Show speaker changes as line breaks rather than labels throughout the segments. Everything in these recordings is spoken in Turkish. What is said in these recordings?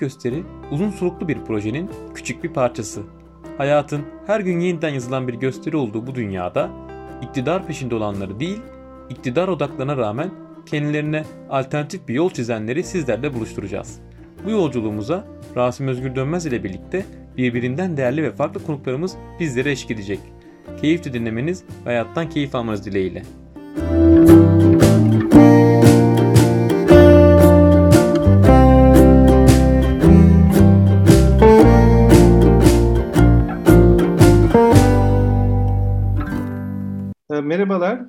gösteri uzun soluklu bir projenin küçük bir parçası. Hayatın her gün yeniden yazılan bir gösteri olduğu bu dünyada iktidar peşinde olanları değil, iktidar odaklarına rağmen kendilerine alternatif bir yol çizenleri sizlerle buluşturacağız. Bu yolculuğumuza Rasim Özgür Dönmez ile birlikte birbirinden değerli ve farklı konuklarımız bizlere eşlik edecek. Keyifli dinlemeniz ve hayattan keyif almanız dileğiyle.
Merhabalar.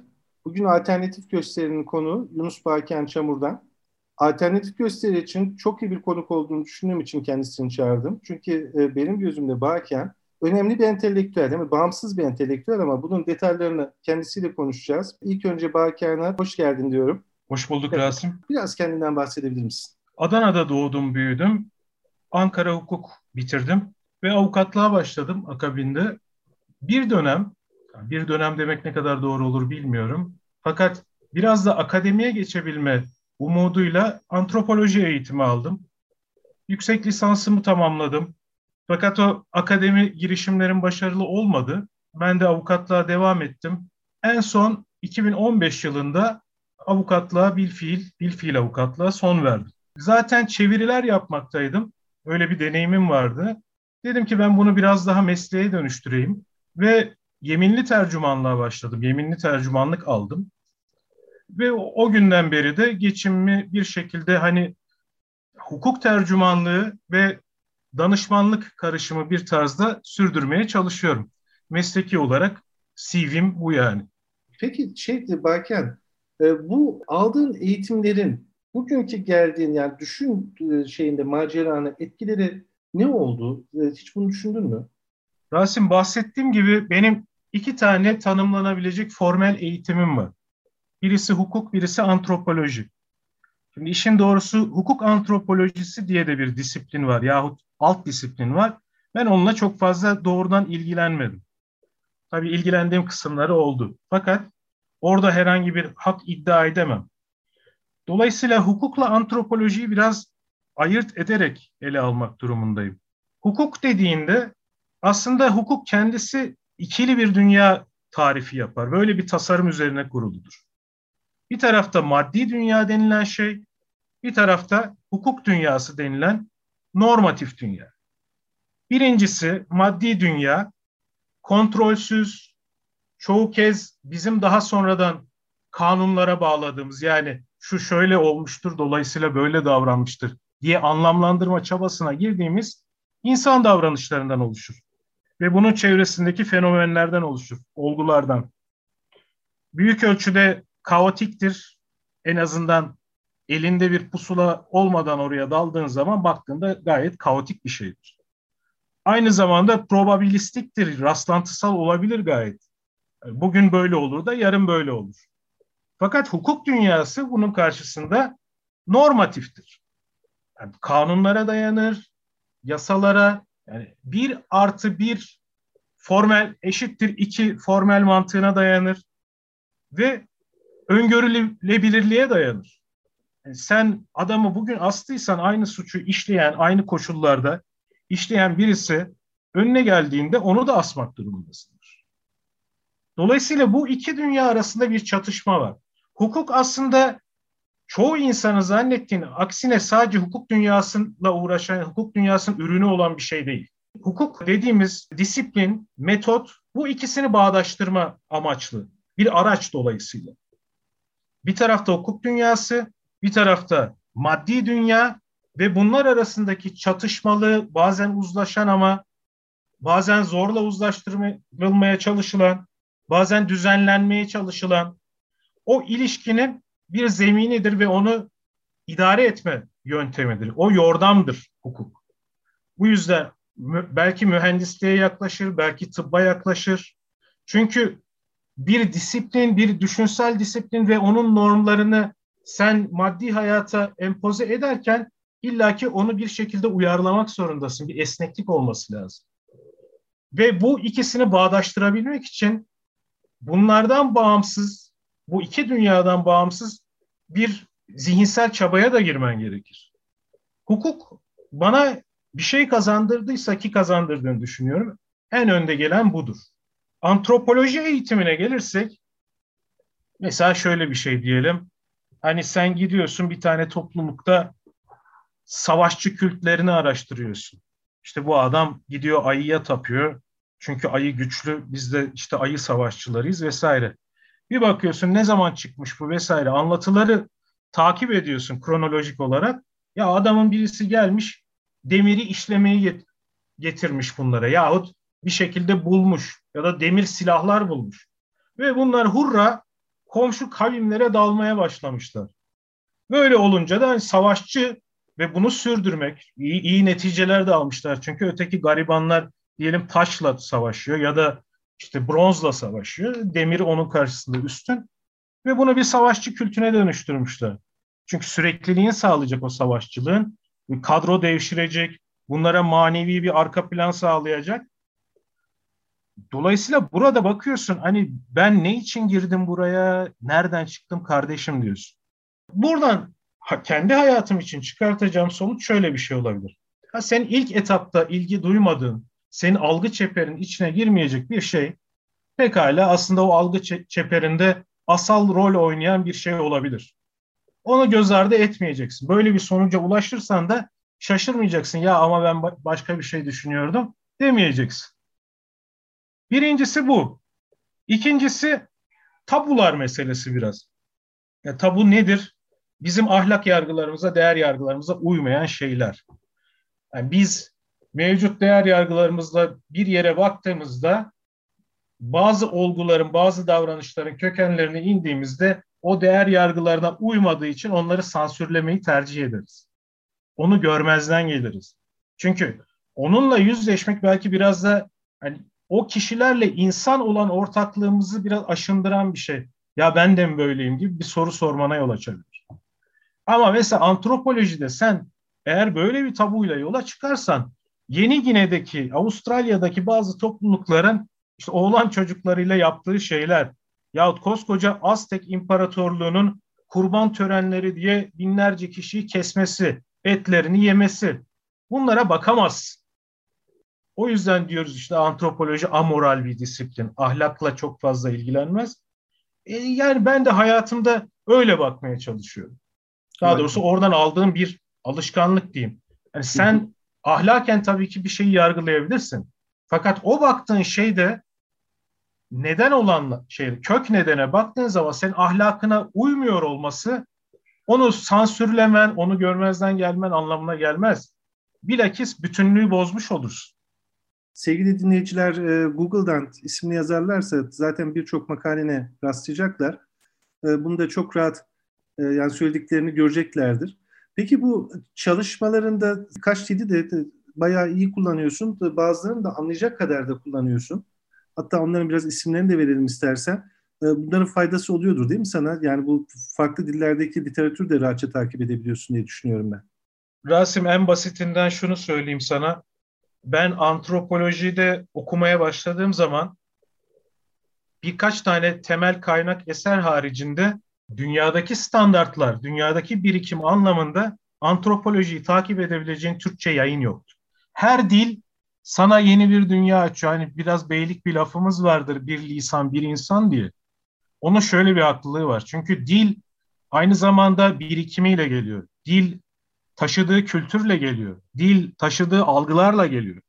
Bugün alternatif gösterinin konu Yunus Baken Çamur'dan. Alternatif gösteri için çok iyi bir konuk olduğunu düşündüğüm için kendisini çağırdım. Çünkü e, benim gözümde Baken önemli bir entelektüel, değil mi? Bağımsız bir entelektüel ama bunun detaylarını kendisiyle konuşacağız. İlk önce Baken'a hoş geldin diyorum.
Hoş bulduk evet. Rasim.
Biraz kendinden bahsedebilir misin?
Adana'da doğdum, büyüdüm. Ankara hukuk bitirdim ve avukatlığa başladım akabinde. Bir dönem, bir dönem demek ne kadar doğru olur bilmiyorum. Fakat biraz da akademiye geçebilme umuduyla antropoloji eğitimi aldım. Yüksek lisansımı tamamladım. Fakat o akademi girişimlerin başarılı olmadı. Ben de avukatlığa devam ettim. En son 2015 yılında avukatlığa bilfiil, bilfiil avukatlığa son verdim. Zaten çeviriler yapmaktaydım. Öyle bir deneyimim vardı. Dedim ki ben bunu biraz daha mesleğe dönüştüreyim ve yeminli tercümanlığa başladım. Yeminli tercümanlık aldım. Ve o, o günden beri de geçimimi bir şekilde hani hukuk tercümanlığı ve danışmanlık karışımı bir tarzda sürdürmeye çalışıyorum. Mesleki olarak CV'm bu yani.
Peki şey Baken, e, bu aldığın eğitimlerin bugünkü geldiğin yani düşün e, şeyinde maceranın etkileri ne oldu? E, hiç bunu düşündün mü?
Rasim bahsettiğim gibi benim iki tane tanımlanabilecek formel eğitimim var. Birisi hukuk, birisi antropoloji. Şimdi işin doğrusu hukuk antropolojisi diye de bir disiplin var yahut alt disiplin var. Ben onunla çok fazla doğrudan ilgilenmedim. Tabii ilgilendiğim kısımları oldu. Fakat orada herhangi bir hak iddia edemem. Dolayısıyla hukukla antropolojiyi biraz ayırt ederek ele almak durumundayım. Hukuk dediğinde aslında hukuk kendisi ikili bir dünya tarifi yapar. Böyle bir tasarım üzerine kuruludur. Bir tarafta maddi dünya denilen şey, bir tarafta hukuk dünyası denilen normatif dünya. Birincisi maddi dünya, kontrolsüz, çoğu kez bizim daha sonradan kanunlara bağladığımız yani şu şöyle olmuştur dolayısıyla böyle davranmıştır diye anlamlandırma çabasına girdiğimiz insan davranışlarından oluşur. Ve bunun çevresindeki fenomenlerden oluşur, olgulardan. Büyük ölçüde kaotiktir. En azından elinde bir pusula olmadan oraya daldığın zaman baktığında gayet kaotik bir şeydir. Aynı zamanda probabilistiktir, rastlantısal olabilir gayet. Bugün böyle olur da yarın böyle olur. Fakat hukuk dünyası bunun karşısında normatiftir. Yani kanunlara dayanır, yasalara, yani bir artı bir formel eşittir iki formel mantığına dayanır ve öngörülebilirliğe dayanır. Yani sen adamı bugün astıysan aynı suçu işleyen, aynı koşullarda işleyen birisi önüne geldiğinde onu da asmak durumundasındır. Dolayısıyla bu iki dünya arasında bir çatışma var. Hukuk aslında çoğu insanın zannettiğini aksine sadece hukuk dünyasıyla uğraşan, hukuk dünyasının ürünü olan bir şey değil. Hukuk dediğimiz disiplin, metot bu ikisini bağdaştırma amaçlı bir araç dolayısıyla. Bir tarafta hukuk dünyası, bir tarafta maddi dünya ve bunlar arasındaki çatışmalı, bazen uzlaşan ama bazen zorla uzlaştırılmaya çalışılan, bazen düzenlenmeye çalışılan o ilişkinin bir zeminidir ve onu idare etme yöntemidir. O yordamdır hukuk. Bu yüzden belki mühendisliğe yaklaşır, belki tıbba yaklaşır. Çünkü bir disiplin, bir düşünsel disiplin ve onun normlarını sen maddi hayata empoze ederken illaki onu bir şekilde uyarlamak zorundasın. Bir esneklik olması lazım. Ve bu ikisini bağdaştırabilmek için bunlardan bağımsız, bu iki dünyadan bağımsız bir zihinsel çabaya da girmen gerekir. Hukuk bana bir şey kazandırdıysa ki kazandırdığını düşünüyorum. En önde gelen budur. Antropoloji eğitimine gelirsek mesela şöyle bir şey diyelim. Hani sen gidiyorsun bir tane toplulukta savaşçı kültlerini araştırıyorsun. İşte bu adam gidiyor ayıya tapıyor. Çünkü ayı güçlü. Biz de işte ayı savaşçılarıyız vesaire. Bir bakıyorsun ne zaman çıkmış bu vesaire. Anlatıları takip ediyorsun kronolojik olarak. Ya adamın birisi gelmiş demiri işlemeyi getirmiş bunlara yahut bir şekilde bulmuş ya da demir silahlar bulmuş. Ve bunlar hurra komşu kavimlere dalmaya başlamışlar. Böyle olunca da hani savaşçı ve bunu sürdürmek iyi, iyi neticeler de almışlar. Çünkü öteki garibanlar diyelim taşla savaşıyor ya da işte bronzla savaşıyor. Demir onun karşısında üstün ve bunu bir savaşçı kültüne dönüştürmüşler. Çünkü sürekliliğini sağlayacak o savaşçılığın. Kadro devşirecek, bunlara manevi bir arka plan sağlayacak. Dolayısıyla burada bakıyorsun hani ben ne için girdim buraya, nereden çıktım kardeşim diyorsun. Buradan kendi hayatım için çıkartacağım sonuç şöyle bir şey olabilir. Ha, sen ilk etapta ilgi duymadığın, senin algı çeperin içine girmeyecek bir şey pekala aslında o algı çeperinde asal rol oynayan bir şey olabilir. Onu göz ardı etmeyeceksin. Böyle bir sonuca ulaşırsan da şaşırmayacaksın. Ya ama ben başka bir şey düşünüyordum demeyeceksin. Birincisi bu. İkincisi tabular meselesi biraz. Ya, tabu nedir? Bizim ahlak yargılarımıza, değer yargılarımıza uymayan şeyler. Yani biz mevcut değer yargılarımızla bir yere baktığımızda bazı olguların, bazı davranışların kökenlerine indiğimizde o değer yargılarına uymadığı için onları sansürlemeyi tercih ederiz. Onu görmezden geliriz. Çünkü onunla yüzleşmek belki biraz da hani o kişilerle insan olan ortaklığımızı biraz aşındıran bir şey. Ya ben de mi böyleyim gibi bir soru sormana yol açabilir. Ama mesela antropolojide sen eğer böyle bir tabuyla yola çıkarsan Yeni Gine'deki, Avustralya'daki bazı toplulukların işte oğlan çocuklarıyla yaptığı şeyler yahut koskoca Aztek İmparatorluğu'nun kurban törenleri diye binlerce kişiyi kesmesi, etlerini yemesi. Bunlara bakamaz. O yüzden diyoruz işte antropoloji amoral bir disiplin. Ahlakla çok fazla ilgilenmez. E, yani ben de hayatımda öyle bakmaya çalışıyorum. Daha doğrusu oradan aldığım bir alışkanlık diyeyim. Yani sen ahlaken tabii ki bir şeyi yargılayabilirsin. Fakat o baktığın şey de neden olan şey, kök nedene baktığın zaman senin ahlakına uymuyor olması onu sansürlemen, onu görmezden gelmen anlamına gelmez. Bilakis bütünlüğü bozmuş olursun.
Sevgili dinleyiciler e, Google'dan ismini yazarlarsa zaten birçok makalene rastlayacaklar. E, bunu da çok rahat e, yani söylediklerini göreceklerdir. Peki bu çalışmalarında kaç dili de bayağı iyi kullanıyorsun. Bazılarını da anlayacak kadar da kullanıyorsun. Hatta onların biraz isimlerini de verelim istersen. Ee, bunların faydası oluyordur değil mi sana? Yani bu farklı dillerdeki literatürü de rahatça takip edebiliyorsun diye düşünüyorum ben.
Rasim en basitinden şunu söyleyeyim sana. Ben antropolojide okumaya başladığım zaman birkaç tane temel kaynak eser haricinde dünyadaki standartlar, dünyadaki birikim anlamında antropolojiyi takip edebileceğin Türkçe yayın yoktu. Her dil sana yeni bir dünya açıyor. Hani biraz beylik bir lafımız vardır. Bir lisan, bir insan diye. Onun şöyle bir haklılığı var. Çünkü dil aynı zamanda birikimiyle geliyor. Dil taşıdığı kültürle geliyor. Dil taşıdığı algılarla geliyor.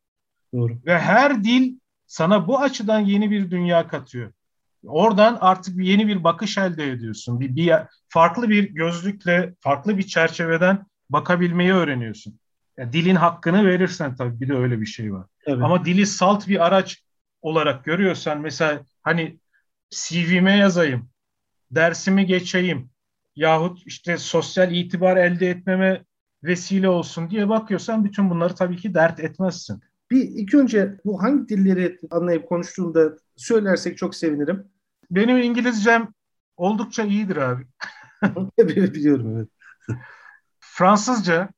Doğru.
Ve her dil sana bu açıdan yeni bir dünya katıyor. Oradan artık bir yeni bir bakış elde ediyorsun. Bir, bir farklı bir gözlükle, farklı bir çerçeveden bakabilmeyi öğreniyorsun. Yani dilin hakkını verirsen tabii bir de öyle bir şey var. Evet. Ama dili salt bir araç olarak görüyorsan mesela hani CV'me yazayım, dersimi geçeyim yahut işte sosyal itibar elde etmeme vesile olsun diye bakıyorsan bütün bunları tabii ki dert etmezsin.
Bir ilk önce bu hangi dilleri anlayıp konuştuğunda söylersek çok sevinirim.
Benim İngilizcem oldukça iyidir abi.
Biliyorum evet.
Fransızca.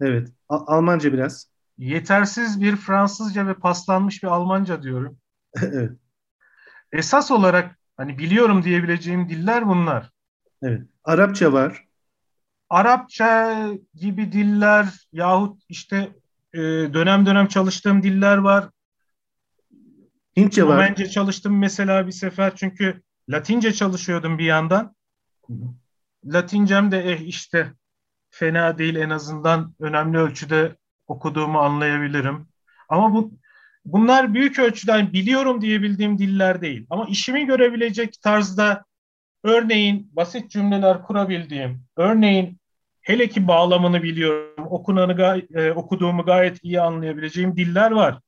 Evet. A- Almanca biraz.
Yetersiz bir Fransızca ve paslanmış bir Almanca diyorum.
evet.
Esas olarak hani biliyorum diyebileceğim diller bunlar.
Evet. Arapça var.
Arapça gibi diller yahut işte e, dönem dönem çalıştığım diller var.
Hintçe var.
Romence çalıştım mesela bir sefer çünkü Latince çalışıyordum bir yandan. Hı hı. Latincem de eh işte fena değil en azından önemli ölçüde okuduğumu anlayabilirim. Ama bu bunlar büyük ölçüden biliyorum diyebildiğim diller değil. Ama işimi görebilecek tarzda örneğin basit cümleler kurabildiğim, örneğin hele ki bağlamını biliyorum, okunanı gay- e, okuduğumu gayet iyi anlayabileceğim diller var.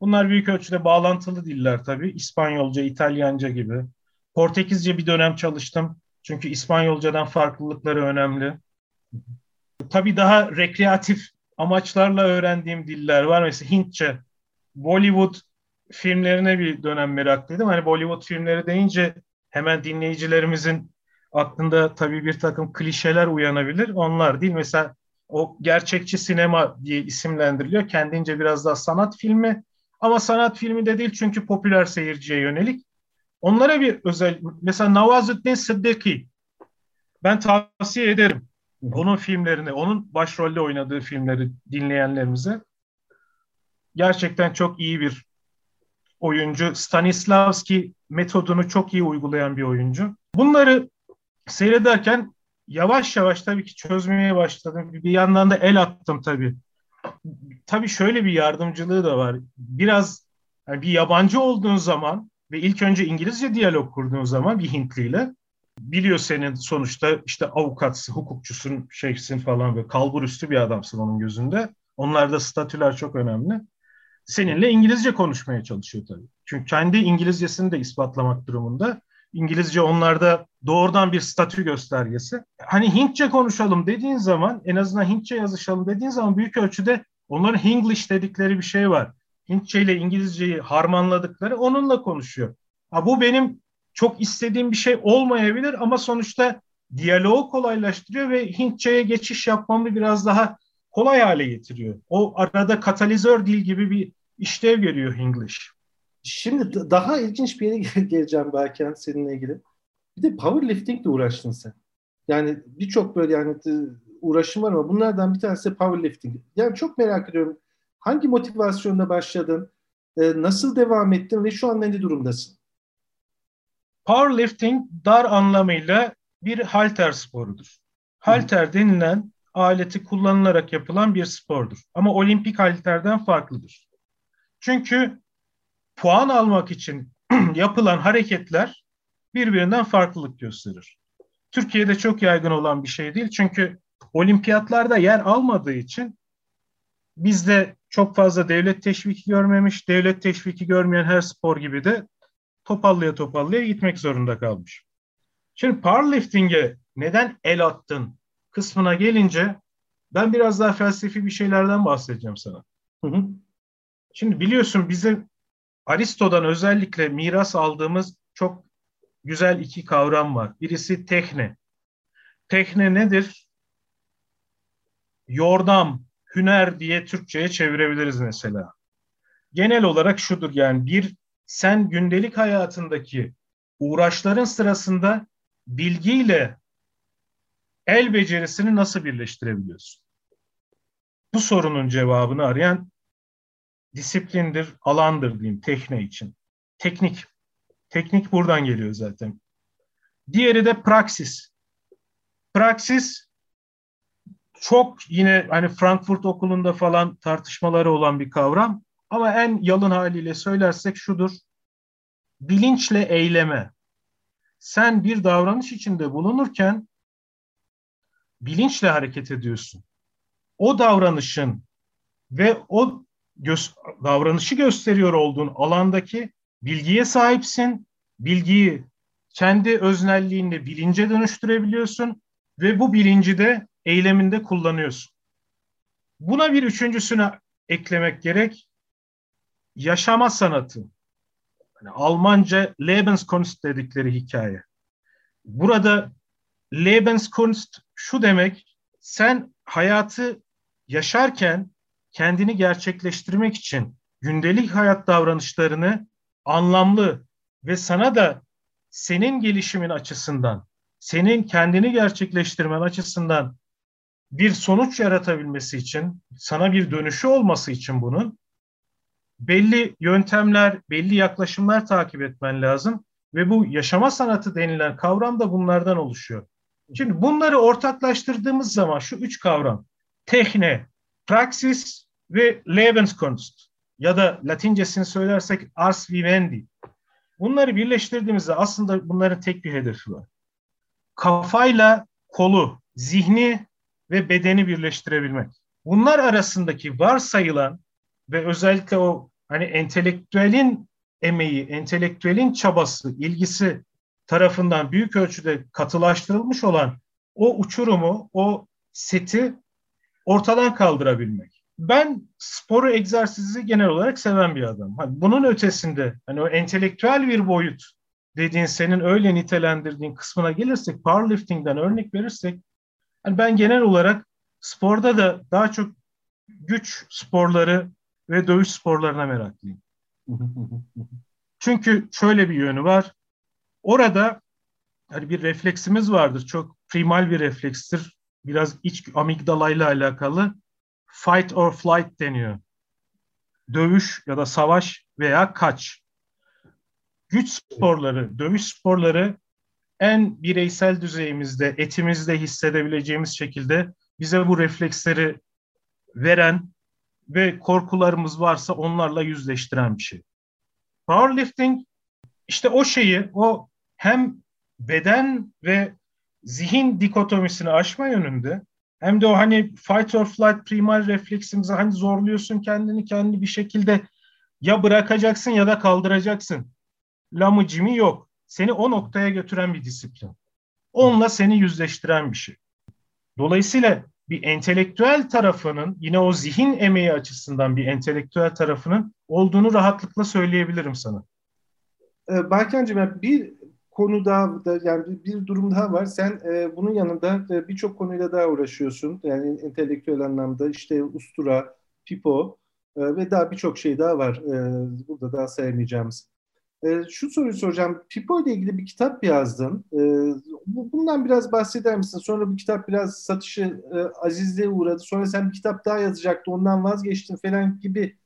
Bunlar büyük ölçüde bağlantılı diller tabii. İspanyolca, İtalyanca gibi. Portekizce bir dönem çalıştım. Çünkü İspanyolcadan farklılıkları önemli. Tabii daha rekreatif amaçlarla öğrendiğim diller var. Mesela Hintçe, Bollywood filmlerine bir dönem meraklıydım. Hani Bollywood filmleri deyince hemen dinleyicilerimizin aklında tabii bir takım klişeler uyanabilir. Onlar değil. Mesela o gerçekçi sinema diye isimlendiriliyor. Kendince biraz daha sanat filmi. Ama sanat filmi de değil çünkü popüler seyirciye yönelik. Onlara bir özel, mesela Navazuddin Sıddıki, ben tavsiye ederim onun filmlerini, onun başrolde oynadığı filmleri dinleyenlerimize. Gerçekten çok iyi bir oyuncu. Stanislavski metodunu çok iyi uygulayan bir oyuncu. Bunları seyrederken yavaş yavaş tabii ki çözmeye başladım. Bir yandan da el attım tabii. Tabii şöyle bir yardımcılığı da var. Biraz yani bir yabancı olduğun zaman ve ilk önce İngilizce diyalog kurduğun zaman bir Hintliyle biliyor senin sonuçta işte avukatsın, hukukçusun, şeysin falan böyle kalbur üstü bir adamsın onun gözünde. Onlarda statüler çok önemli. Seninle İngilizce konuşmaya çalışıyor tabii. Çünkü kendi İngilizcesini de ispatlamak durumunda. İngilizce onlarda doğrudan bir statü göstergesi. Hani Hintçe konuşalım dediğin zaman, en azından Hintçe yazışalım dediğin zaman büyük ölçüde onların Hinglish dedikleri bir şey var. Hintçe ile İngilizceyi harmanladıkları onunla konuşuyor. Ha, bu benim çok istediğim bir şey olmayabilir ama sonuçta diyaloğu kolaylaştırıyor ve Hintçe'ye geçiş yapmamı biraz daha kolay hale getiriyor. O arada katalizör dil gibi bir işlev görüyor English.
Şimdi daha ilginç bir yere geleceğim belki seninle ilgili. Bir de powerlifting ile uğraştın sen. Yani birçok böyle yani uğraşım var ama bunlardan bir tanesi powerlifting. Yani çok merak ediyorum. Hangi motivasyonla başladın? Nasıl devam ettin ve şu an ne durumdasın?
Powerlifting dar anlamıyla bir halter sporudur. Halter denilen aleti kullanılarak yapılan bir spordur. Ama olimpik halterden farklıdır. Çünkü puan almak için yapılan hareketler birbirinden farklılık gösterir. Türkiye'de çok yaygın olan bir şey değil. Çünkü olimpiyatlarda yer almadığı için bizde çok fazla devlet teşviki görmemiş, devlet teşviki görmeyen her spor gibi de topallaya topallaya gitmek zorunda kalmış. Şimdi powerlifting'e neden el attın kısmına gelince ben biraz daha felsefi bir şeylerden bahsedeceğim sana. Hı hı. Şimdi biliyorsun bizim Aristo'dan özellikle miras aldığımız çok güzel iki kavram var. Birisi tekne. Tekne nedir? Yordam, hüner diye Türkçe'ye çevirebiliriz mesela. Genel olarak şudur yani bir sen gündelik hayatındaki uğraşların sırasında bilgiyle el becerisini nasıl birleştirebiliyorsun? Bu sorunun cevabını arayan disiplindir, alandır diyeyim tekne için. Teknik. Teknik buradan geliyor zaten. Diğeri de praksis. Praksis çok yine hani Frankfurt okulunda falan tartışmaları olan bir kavram. Ama en yalın haliyle söylersek şudur. Bilinçle eyleme. Sen bir davranış içinde bulunurken bilinçle hareket ediyorsun. O davranışın ve o gö- davranışı gösteriyor olduğun alandaki bilgiye sahipsin. Bilgiyi kendi öznelliğinle bilince dönüştürebiliyorsun ve bu bilinci de eyleminde kullanıyorsun. Buna bir üçüncüsünü eklemek gerek yaşama sanatı. Yani Almanca Lebenskunst dedikleri hikaye. Burada Lebenskunst şu demek, sen hayatı yaşarken kendini gerçekleştirmek için gündelik hayat davranışlarını anlamlı ve sana da senin gelişimin açısından, senin kendini gerçekleştirmen açısından bir sonuç yaratabilmesi için, sana bir dönüşü olması için bunun belli yöntemler, belli yaklaşımlar takip etmen lazım ve bu yaşama sanatı denilen kavram da bunlardan oluşuyor. Şimdi bunları ortaklaştırdığımız zaman şu üç kavram, tehne, praksis ve Lebenskunst ya da Latincesini söylersek ars vivendi. Bunları birleştirdiğimizde aslında bunların tek bir hedefi var. Kafayla kolu, zihni ve bedeni birleştirebilmek. Bunlar arasındaki varsayılan ve özellikle o hani entelektüelin emeği, entelektüelin çabası, ilgisi tarafından büyük ölçüde katılaştırılmış olan o uçurumu, o seti ortadan kaldırabilmek. Ben sporu egzersizi genel olarak seven bir adam. Hani bunun ötesinde hani o entelektüel bir boyut dediğin senin öyle nitelendirdiğin kısmına gelirsek powerlifting'den örnek verirsek hani ben genel olarak sporda da daha çok güç sporları ve dövüş sporlarına meraklıyım. Çünkü şöyle bir yönü var. Orada hani bir refleksimiz vardır. Çok primal bir reflekstir. Biraz iç amigdalayla alakalı. Fight or flight deniyor. Dövüş ya da savaş veya kaç. Güç sporları, dövüş sporları en bireysel düzeyimizde, etimizde hissedebileceğimiz şekilde bize bu refleksleri veren ve korkularımız varsa onlarla yüzleştiren bir şey. Powerlifting işte o şeyi, o hem beden ve zihin dikotomisini aşma yönünde hem de o hani fight or flight primal refleksimizi hani zorluyorsun kendini kendi bir şekilde ya bırakacaksın ya da kaldıracaksın. Lamı cimi yok. Seni o noktaya götüren bir disiplin. Onunla seni yüzleştiren bir şey. Dolayısıyla bir entelektüel tarafının yine o zihin emeği açısından bir entelektüel tarafının olduğunu rahatlıkla söyleyebilirim sana.
Ee, Berkancığım bir konu daha da yani bir durum daha var. Sen e, bunun yanında e, birçok konuyla daha uğraşıyorsun. Yani entelektüel anlamda işte ustura, pipo e, ve daha birçok şey daha var. E, burada daha sayamayacağımız. E, şu soruyu soracağım. Pipo ile ilgili bir kitap yazdın. E, bundan biraz bahseder misin? Sonra bu kitap biraz satışı e, azizliğe uğradı. Sonra sen bir kitap daha yazacaktı. Ondan vazgeçtin falan gibi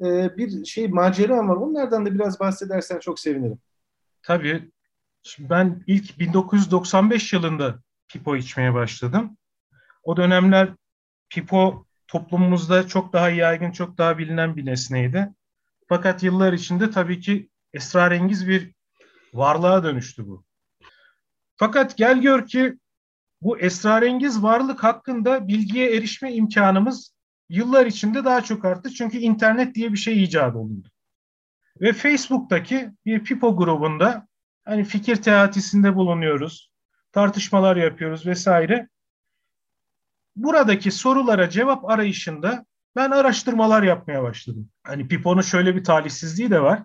e, bir şey macera var. Onlardan da biraz bahsedersen çok sevinirim.
Tabii. Şimdi ben ilk 1995 yılında pipo içmeye başladım. O dönemler pipo toplumumuzda çok daha yaygın, çok daha bilinen bir nesneydi. Fakat yıllar içinde tabii ki esrarengiz bir varlığa dönüştü bu. Fakat gel gör ki bu esrarengiz varlık hakkında bilgiye erişme imkanımız yıllar içinde daha çok arttı. Çünkü internet diye bir şey icat olundu. Ve Facebook'taki bir Pipo grubunda hani fikir teatisinde bulunuyoruz, tartışmalar yapıyoruz vesaire. Buradaki sorulara cevap arayışında ben araştırmalar yapmaya başladım. Hani Pipo'nun şöyle bir talihsizliği de var.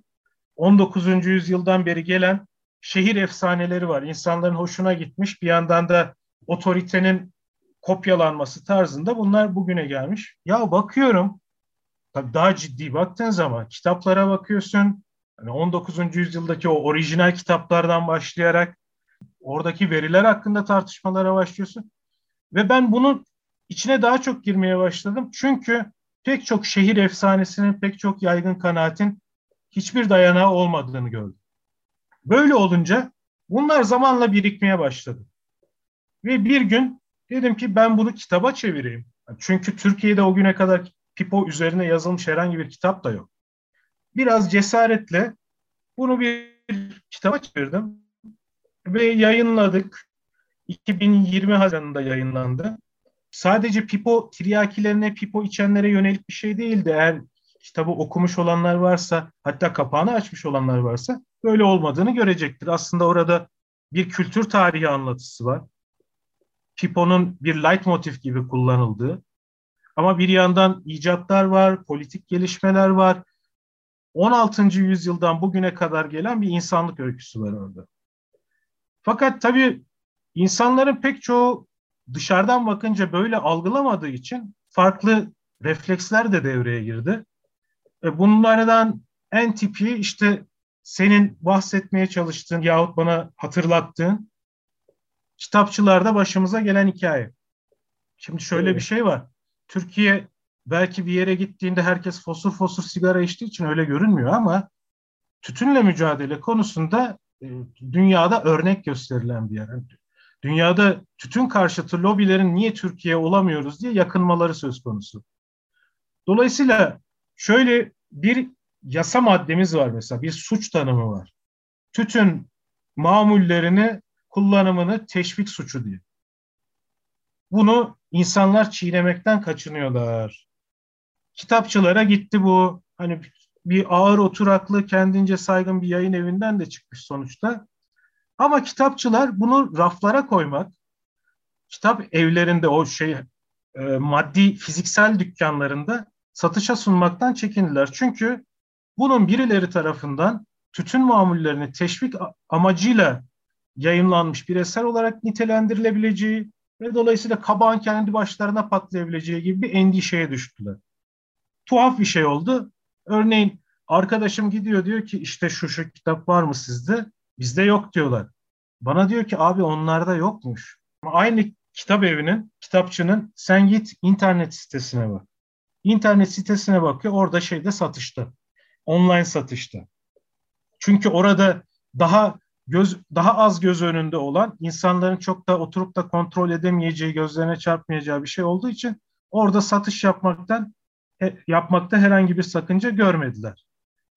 19. yüzyıldan beri gelen şehir efsaneleri var. İnsanların hoşuna gitmiş. Bir yandan da otoritenin kopyalanması tarzında bunlar bugüne gelmiş. Ya bakıyorum tabii daha ciddi baktığın zaman kitaplara bakıyorsun. Hani 19. yüzyıldaki o orijinal kitaplardan başlayarak oradaki veriler hakkında tartışmalara başlıyorsun. Ve ben bunun içine daha çok girmeye başladım. Çünkü pek çok şehir efsanesinin, pek çok yaygın kanaatin hiçbir dayanağı olmadığını gördüm. Böyle olunca bunlar zamanla birikmeye başladı. Ve bir gün dedim ki ben bunu kitaba çevireyim. Çünkü Türkiye'de o güne kadar Pipo üzerine yazılmış herhangi bir kitap da yok. Biraz cesaretle bunu bir kitaba çevirdim ve yayınladık. 2020 Haziran'ında yayınlandı. Sadece Pipo tiryakilerine, Pipo içenlere yönelik bir şey değildi. Eğer kitabı okumuş olanlar varsa hatta kapağını açmış olanlar varsa böyle olmadığını görecektir. Aslında orada bir kültür tarihi anlatısı var. Pipo'nun bir leitmotiv gibi kullanıldığı ama bir yandan icatlar var, politik gelişmeler var. 16. yüzyıldan bugüne kadar gelen bir insanlık öyküsü var orada. Fakat tabii insanların pek çoğu dışarıdan bakınca böyle algılamadığı için farklı refleksler de devreye girdi. E, bunlardan en tipi işte senin bahsetmeye çalıştığın yahut bana hatırlattığın kitapçılarda başımıza gelen hikaye. Şimdi şöyle evet. bir şey var. Türkiye belki bir yere gittiğinde herkes fosur fosur sigara içtiği için öyle görünmüyor ama tütünle mücadele konusunda e, dünyada örnek gösterilen bir yer. dünyada tütün karşıtı lobilerin niye Türkiye olamıyoruz diye yakınmaları söz konusu. Dolayısıyla şöyle bir yasa maddemiz var mesela, bir suç tanımı var. Tütün mamullerini kullanımını teşvik suçu diye. Bunu insanlar çiğnemekten kaçınıyorlar. Kitapçılara gitti bu. Hani bir ağır oturaklı kendince saygın bir yayın evinden de çıkmış sonuçta. Ama kitapçılar bunu raflara koymak, kitap evlerinde o şey e, maddi fiziksel dükkanlarında satışa sunmaktan çekindiler. Çünkü bunun birileri tarafından tütün mamullerini teşvik amacıyla yayınlanmış bir eser olarak nitelendirilebileceği ve dolayısıyla kabağın kendi başlarına patlayabileceği gibi bir endişeye düştüler. Tuhaf bir şey oldu. Örneğin arkadaşım gidiyor diyor ki işte şu şu kitap var mı sizde? Bizde yok diyorlar. Bana diyor ki abi onlarda yokmuş. Aynı kitap evinin, kitapçının sen git internet sitesine bak. İnternet sitesine bakıyor orada şeyde satışta. Online satışta. Çünkü orada daha göz daha az göz önünde olan insanların çok da oturup da kontrol edemeyeceği, gözlerine çarpmayacağı bir şey olduğu için orada satış yapmaktan yapmakta herhangi bir sakınca görmediler.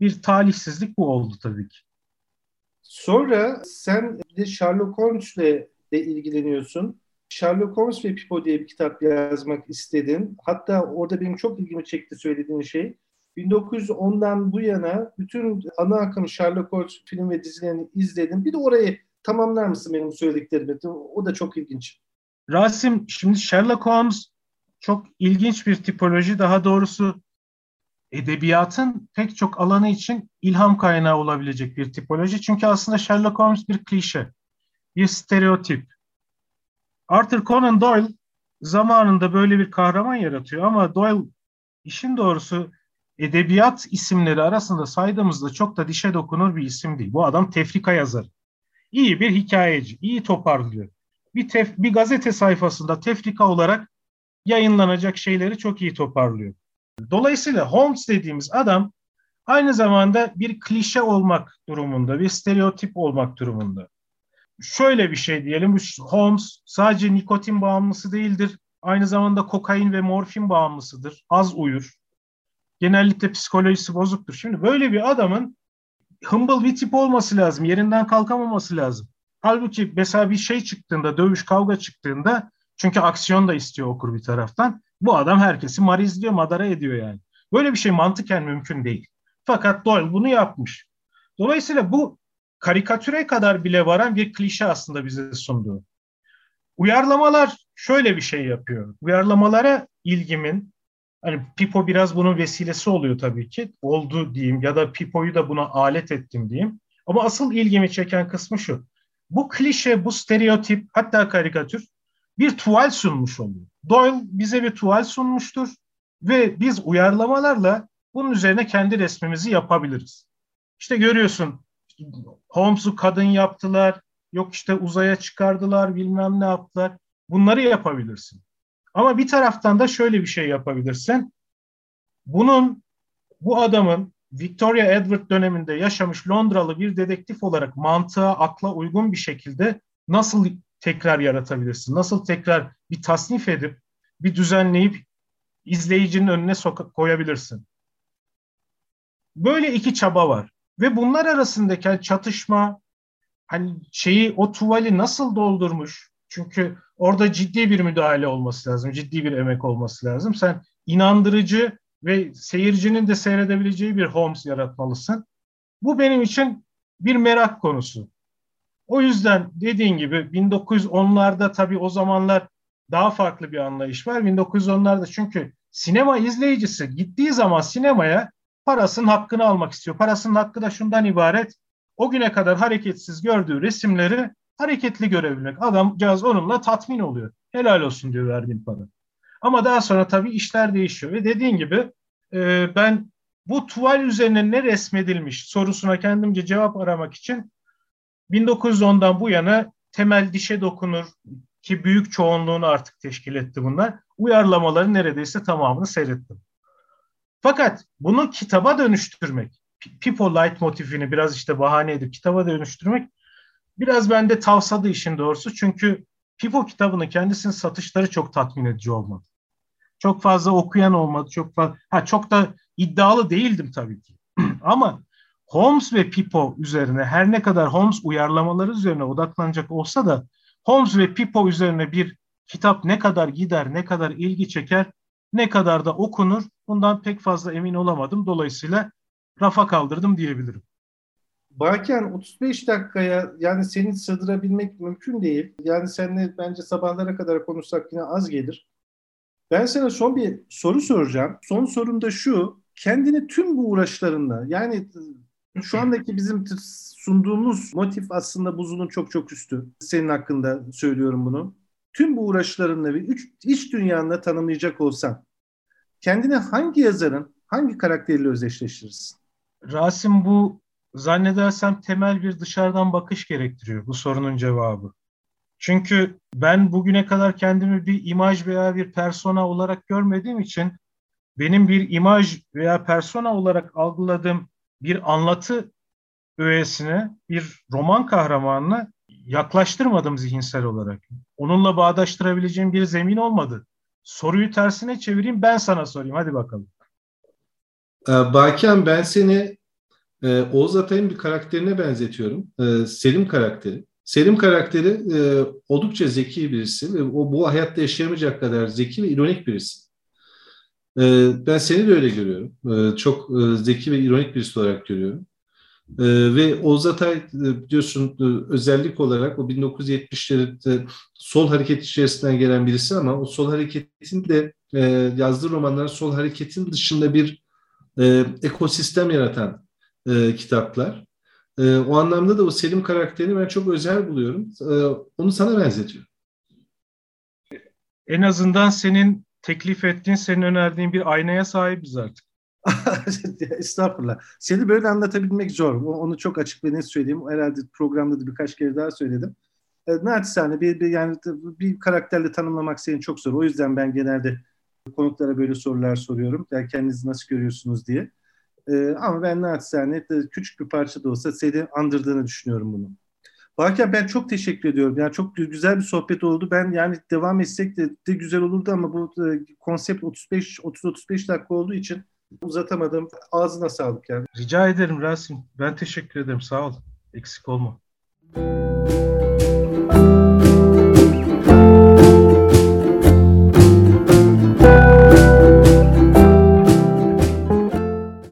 Bir talihsizlik bu oldu tabii ki.
Sonra sen de Sherlock Holmes'le de ilgileniyorsun. Sherlock Holmes ve Pipo diye bir kitap yazmak istedin. Hatta orada benim çok ilgimi çekti söylediğin şey. 1910'dan bu yana bütün ana akım Sherlock Holmes film ve dizilerini izledim. Bir de orayı tamamlar mısın benim söylediklerimi? O da çok ilginç.
Rasim, şimdi Sherlock Holmes çok ilginç bir tipoloji. Daha doğrusu edebiyatın pek çok alanı için ilham kaynağı olabilecek bir tipoloji. Çünkü aslında Sherlock Holmes bir klişe, bir stereotip. Arthur Conan Doyle zamanında böyle bir kahraman yaratıyor ama Doyle işin doğrusu edebiyat isimleri arasında saydığımızda çok da dişe dokunur bir isim değil. Bu adam tefrika yazarı. İyi bir hikayeci, iyi toparlıyor. Bir, tef, bir gazete sayfasında tefrika olarak yayınlanacak şeyleri çok iyi toparlıyor. Dolayısıyla Holmes dediğimiz adam aynı zamanda bir klişe olmak durumunda, bir stereotip olmak durumunda. Şöyle bir şey diyelim, Holmes sadece nikotin bağımlısı değildir, aynı zamanda kokain ve morfin bağımlısıdır, az uyur, genellikle psikolojisi bozuktur. Şimdi böyle bir adamın humble bir tip olması lazım. Yerinden kalkamaması lazım. Halbuki mesela bir şey çıktığında, dövüş, kavga çıktığında çünkü aksiyon da istiyor okur bir taraftan. Bu adam herkesi marizliyor, madara ediyor yani. Böyle bir şey mantıken mümkün değil. Fakat Doyle bunu yapmış. Dolayısıyla bu karikatüre kadar bile varan bir klişe aslında bize sunduğu. Uyarlamalar şöyle bir şey yapıyor. Uyarlamalara ilgimin, Hani Pipo biraz bunun vesilesi oluyor tabii ki. Oldu diyeyim ya da Pipo'yu da buna alet ettim diyeyim. Ama asıl ilgimi çeken kısmı şu. Bu klişe, bu stereotip hatta karikatür bir tuval sunmuş oluyor. Doyle bize bir tuval sunmuştur ve biz uyarlamalarla bunun üzerine kendi resmimizi yapabiliriz. İşte görüyorsun Holmes'u kadın yaptılar, yok işte uzaya çıkardılar, bilmem ne yaptılar. Bunları yapabilirsin. Ama bir taraftan da şöyle bir şey yapabilirsin. Bunun bu adamın Victoria Edward döneminde yaşamış Londralı bir dedektif olarak mantığa, akla uygun bir şekilde nasıl tekrar yaratabilirsin? Nasıl tekrar bir tasnif edip, bir düzenleyip izleyicinin önüne soka- koyabilirsin? Böyle iki çaba var. Ve bunlar arasındaki çatışma, hani şeyi o tuvali nasıl doldurmuş? Çünkü orada ciddi bir müdahale olması lazım, ciddi bir emek olması lazım. Sen inandırıcı ve seyircinin de seyredebileceği bir Holmes yaratmalısın. Bu benim için bir merak konusu. O yüzden dediğin gibi 1910'larda tabii o zamanlar daha farklı bir anlayış var. 1910'larda çünkü sinema izleyicisi gittiği zaman sinemaya parasının hakkını almak istiyor. Parasının hakkı da şundan ibaret. O güne kadar hareketsiz gördüğü resimleri hareketli görebilmek. Adamcağız onunla tatmin oluyor. Helal olsun diyor verdiğim para. Ama daha sonra tabii işler değişiyor. Ve dediğin gibi e, ben bu tuval üzerine ne resmedilmiş sorusuna kendimce cevap aramak için 1910'dan bu yana temel dişe dokunur, ki büyük çoğunluğunu artık teşkil etti bunlar. Uyarlamaların neredeyse tamamını seyrettim. Fakat bunu kitaba dönüştürmek, Pipo light motifini biraz işte bahane edip kitaba dönüştürmek biraz bende tavsadı işin doğrusu. Çünkü Pipo kitabının kendisinin satışları çok tatmin edici olmadı. Çok fazla okuyan olmadı. Çok fazla, ha çok da iddialı değildim tabii ki. Ama Holmes ve Pipo üzerine her ne kadar Holmes uyarlamaları üzerine odaklanacak olsa da Holmes ve Pipo üzerine bir kitap ne kadar gider, ne kadar ilgi çeker, ne kadar da okunur bundan pek fazla emin olamadım. Dolayısıyla rafa kaldırdım diyebilirim.
Baken 35 dakikaya yani seni sığdırabilmek mümkün değil. Yani seninle bence sabahlara kadar konuşsak yine az gelir. Ben sana son bir soru soracağım. Son sorum da şu. Kendini tüm bu uğraşlarında yani şu andaki bizim sunduğumuz motif aslında buzulun çok çok üstü. Senin hakkında söylüyorum bunu. Tüm bu uğraşlarınla ve iç dünyanla tanımlayacak olsan kendini hangi yazarın, hangi karakteriyle özdeşleştirirsin?
Rasim bu zannedersem temel bir dışarıdan bakış gerektiriyor bu sorunun cevabı. Çünkü ben bugüne kadar kendimi bir imaj veya bir persona olarak görmediğim için benim bir imaj veya persona olarak algıladığım bir anlatı öğesine, bir roman kahramanına yaklaştırmadım zihinsel olarak. Onunla bağdaştırabileceğim bir zemin olmadı. Soruyu tersine çevireyim ben sana sorayım hadi bakalım.
Ee, Bakan ben seni e, Oğuz Atay'ın bir karakterine benzetiyorum. E, Selim karakteri. Selim karakteri e, oldukça zeki birisi ve o bu hayatta yaşayamayacak kadar zeki ve ironik birisi. E, ben seni de öyle görüyorum. Çok zeki ve ironik birisi olarak görüyorum. E, ve Oğuz Atay e, biliyorsun e, özellik olarak o 1970'lerin sol hareket içerisinden gelen birisi ama o sol hareketin de e, yazdığı romanların sol hareketin dışında bir e, ekosistem yaratan e, kitaplar. E, o anlamda da o Selim karakterini ben çok özel buluyorum. E, onu sana benzetiyorum.
En azından senin teklif ettiğin, senin önerdiğin bir aynaya sahibiz artık.
Estağfurullah. Seni böyle anlatabilmek zor. Onu çok açık ve net söyleyeyim. Herhalde programda da birkaç kere daha söyledim. E, naçizane bir, bir, yani bir karakterle tanımlamak seni çok zor. O yüzden ben genelde konuklara böyle sorular soruyorum. Yani kendinizi nasıl görüyorsunuz diye. E, ama ben naçizane küçük bir parça da olsa seni andırdığını düşünüyorum bunu. Bakken ben çok teşekkür ediyorum. Yani çok güzel bir sohbet oldu. Ben yani devam etsek de, de güzel olurdu ama bu e, konsept 35 30 35 dakika olduğu için uzatamadım. Ağzına sağlık yani.
Rica ederim Rasim. Ben teşekkür ederim. Sağ ol. Eksik olma.